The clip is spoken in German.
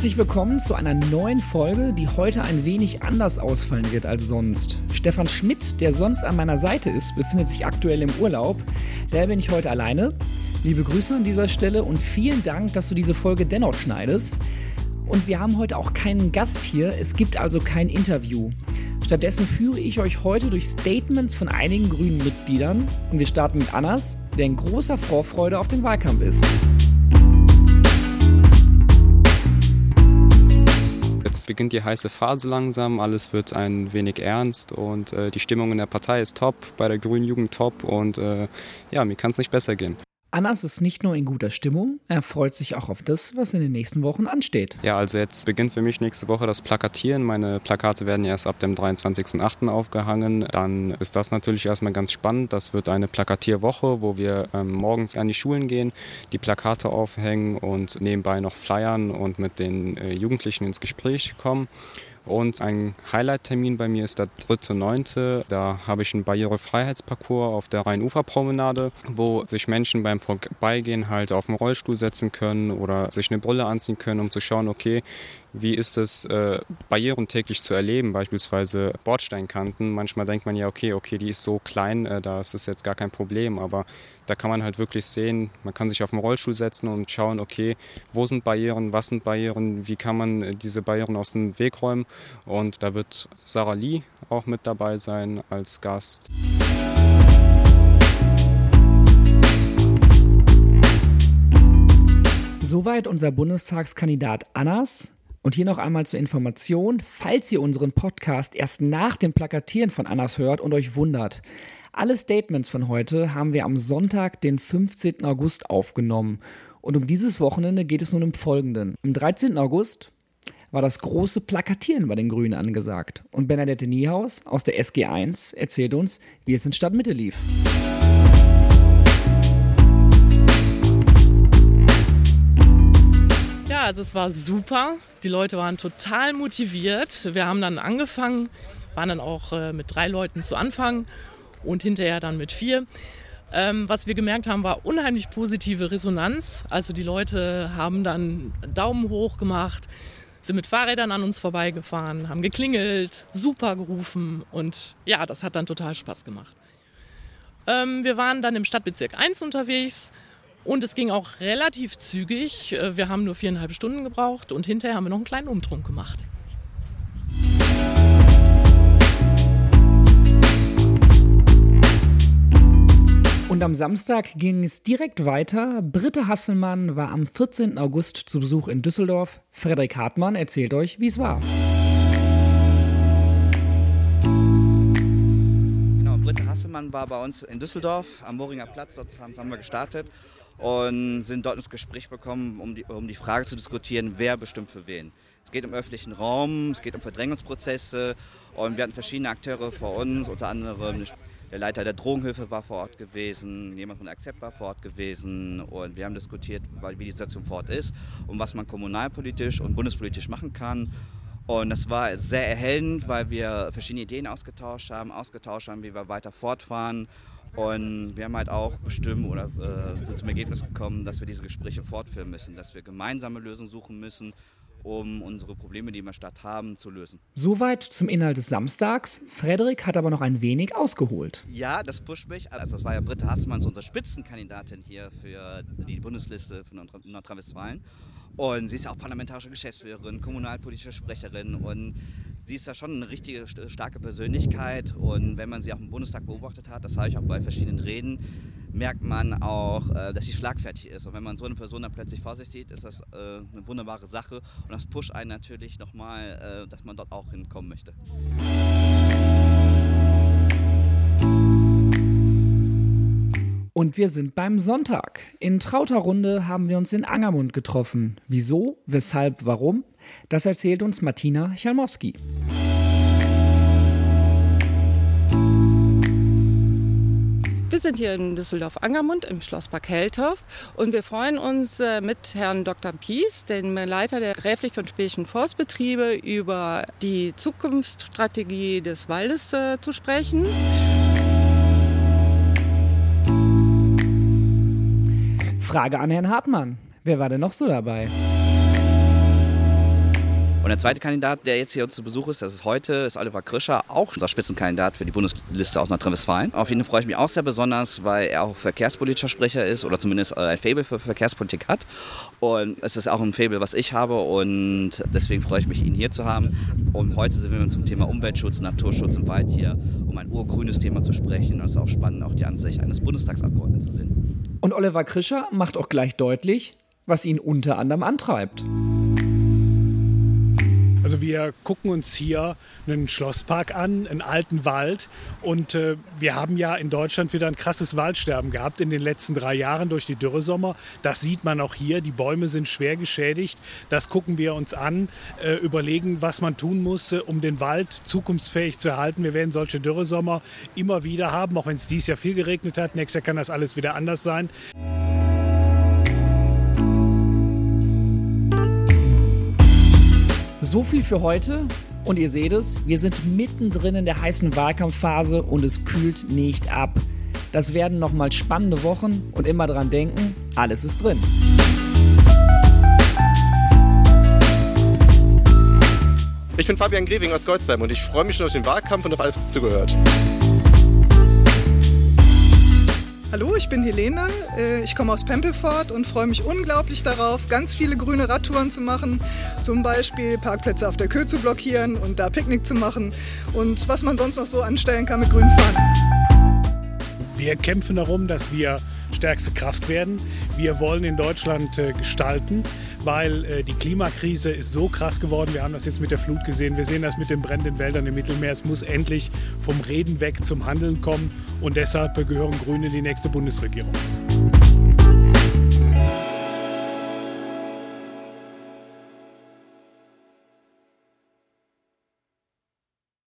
Herzlich willkommen zu einer neuen Folge, die heute ein wenig anders ausfallen wird als sonst. Stefan Schmidt, der sonst an meiner Seite ist, befindet sich aktuell im Urlaub. Daher bin ich heute alleine. Liebe Grüße an dieser Stelle und vielen Dank, dass du diese Folge dennoch schneidest. Und wir haben heute auch keinen Gast hier, es gibt also kein Interview. Stattdessen führe ich euch heute durch Statements von einigen grünen Mitgliedern und wir starten mit Annas, der in großer Vorfreude auf den Wahlkampf ist. Beginnt die heiße Phase langsam, alles wird ein wenig ernst und äh, die Stimmung in der Partei ist top, bei der Grünen Jugend top und äh, ja, mir kann es nicht besser gehen. Annas ist nicht nur in guter Stimmung, er freut sich auch auf das, was in den nächsten Wochen ansteht. Ja, also jetzt beginnt für mich nächste Woche das Plakatieren. Meine Plakate werden erst ab dem 23.08. aufgehangen. Dann ist das natürlich erstmal ganz spannend. Das wird eine Plakatierwoche, wo wir ähm, morgens an die Schulen gehen, die Plakate aufhängen und nebenbei noch flyern und mit den äh, Jugendlichen ins Gespräch kommen. Und ein Highlight-Termin bei mir ist der 3.9. Da habe ich einen Barrierefreiheitsparcours auf der Rheinuferpromenade, wo sich Menschen beim Vorbeigehen halt auf den Rollstuhl setzen können oder sich eine Brille anziehen können, um zu schauen, okay, wie ist es, äh, Barrieren täglich zu erleben, beispielsweise Bordsteinkanten. Manchmal denkt man ja, okay, okay, die ist so klein, äh, da ist es jetzt gar kein Problem, aber da kann man halt wirklich sehen, man kann sich auf den Rollstuhl setzen und schauen, okay, wo sind Barrieren, was sind Barrieren, wie kann man äh, diese Barrieren aus dem Weg räumen. Und da wird Sarah Lee auch mit dabei sein als Gast. Soweit unser Bundestagskandidat Annas. Und hier noch einmal zur Information, falls ihr unseren Podcast erst nach dem Plakatieren von Annas hört und euch wundert. Alle Statements von heute haben wir am Sonntag, den 15. August aufgenommen. Und um dieses Wochenende geht es nun im Folgenden. Am 13. August war das große Plakatieren bei den Grünen angesagt. Und Bernadette Niehaus aus der SG1 erzählt uns, wie es in Stadtmitte lief. Also es war super. Die Leute waren total motiviert. Wir haben dann angefangen, waren dann auch äh, mit drei Leuten zu Anfang und hinterher dann mit vier. Ähm, was wir gemerkt haben, war unheimlich positive Resonanz. Also die Leute haben dann Daumen hoch gemacht, sind mit Fahrrädern an uns vorbeigefahren, haben geklingelt, super gerufen und ja, das hat dann total Spaß gemacht. Ähm, wir waren dann im Stadtbezirk 1 unterwegs und es ging auch relativ zügig. Äh, wir haben nur viereinhalb Stunden gebraucht und hinterher haben wir noch einen kleinen Umtrunk gemacht. Und am Samstag ging es direkt weiter. Britta Hasselmann war am 14. August zu Besuch in Düsseldorf. Frederik Hartmann erzählt euch, wie es war. Genau, Britta Hasselmann war bei uns in Düsseldorf am Moringer Platz. Dort haben wir gestartet und sind dort ins Gespräch gekommen, um die, um die Frage zu diskutieren, wer bestimmt für wen. Es geht um öffentlichen Raum, es geht um Verdrängungsprozesse und wir hatten verschiedene Akteure vor uns, unter anderem der Leiter der Drogenhilfe war vor Ort gewesen, jemand von der Akzept war vor Ort gewesen und wir haben diskutiert, wie die Situation vor Ort ist und was man kommunalpolitisch und bundespolitisch machen kann. Und das war sehr erhellend, weil wir verschiedene Ideen ausgetauscht haben, ausgetauscht haben, wie wir weiter fortfahren. Und wir haben halt auch bestimmt oder äh, sind zum Ergebnis gekommen, dass wir diese Gespräche fortführen müssen, dass wir gemeinsame Lösungen suchen müssen um unsere Probleme, die wir in der Stadt haben, zu lösen. Soweit zum Inhalt des Samstags. Frederik hat aber noch ein wenig ausgeholt. Ja, das pusht mich. Also das war ja Britta Hassmanns, unsere Spitzenkandidatin hier für die Bundesliste von Nordrhein-Westfalen. Und sie ist ja auch parlamentarische Geschäftsführerin, kommunalpolitische Sprecherin und sie ist ja schon eine richtige starke Persönlichkeit. Und wenn man sie auch im Bundestag beobachtet hat, das habe ich auch bei verschiedenen Reden, merkt man auch, äh, dass sie schlagfertig ist. Und wenn man so eine Person dann plötzlich vor sich sieht, ist das äh, eine wunderbare Sache. Und das pusht einen natürlich nochmal, äh, dass man dort auch hinkommen möchte. Und wir sind beim Sonntag. In trauter Runde haben wir uns in Angermund getroffen. Wieso, weshalb, warum? Das erzählt uns Martina Chalmowski. Wir sind hier in Düsseldorf-Angermund im Schlosspark Helthoff und wir freuen uns äh, mit Herrn Dr. Pies, dem Leiter der Gräflich von Spelchen Forstbetriebe, über die Zukunftsstrategie des Waldes äh, zu sprechen. Frage an Herrn Hartmann. Wer war denn noch so dabei? Der zweite Kandidat, der jetzt hier zu Besuch ist, das ist heute, ist Oliver Krischer, auch unser Spitzenkandidat für die Bundesliste aus Nordrhein-Westfalen. Auf ihn freue ich mich auch sehr besonders, weil er auch verkehrspolitischer Sprecher ist oder zumindest ein Faible für Verkehrspolitik hat. Und es ist auch ein Faible, was ich habe und deswegen freue ich mich, ihn hier zu haben. Und heute sind wir zum Thema Umweltschutz, Naturschutz im Wald hier, um ein urgrünes Thema zu sprechen. Und es ist auch spannend, auch die Ansicht eines Bundestagsabgeordneten zu sehen. Und Oliver Krischer macht auch gleich deutlich, was ihn unter anderem antreibt. Wir gucken uns hier einen Schlosspark an, einen alten Wald und äh, wir haben ja in Deutschland wieder ein krasses Waldsterben gehabt in den letzten drei Jahren durch die Dürresommer. Das sieht man auch hier. Die Bäume sind schwer geschädigt. Das gucken wir uns an, äh, überlegen, was man tun muss, äh, um den Wald zukunftsfähig zu erhalten. Wir werden solche Dürresommer immer wieder haben, auch wenn es dieses Jahr viel geregnet hat. Nächstes Jahr kann das alles wieder anders sein. So viel für heute. Und ihr seht es, wir sind mittendrin in der heißen Wahlkampfphase und es kühlt nicht ab. Das werden nochmal spannende Wochen und immer dran denken, alles ist drin. Ich bin Fabian Greving aus Goldsheim und ich freue mich schon auf den Wahlkampf und auf alles, was zugehört. Hallo, ich bin Helene. Äh, ich komme aus Pempelfort und freue mich unglaublich darauf, ganz viele grüne Radtouren zu machen. Zum Beispiel Parkplätze auf der Kö zu blockieren und da Picknick zu machen und was man sonst noch so anstellen kann mit grünen Fahnen. Wir kämpfen darum, dass wir stärkste Kraft werden. Wir wollen in Deutschland äh, gestalten, weil äh, die Klimakrise ist so krass geworden. Wir haben das jetzt mit der Flut gesehen. Wir sehen das mit den brennenden Wäldern im Mittelmeer. Es muss endlich vom Reden weg zum Handeln kommen. Und deshalb gehören Grüne in die nächste Bundesregierung.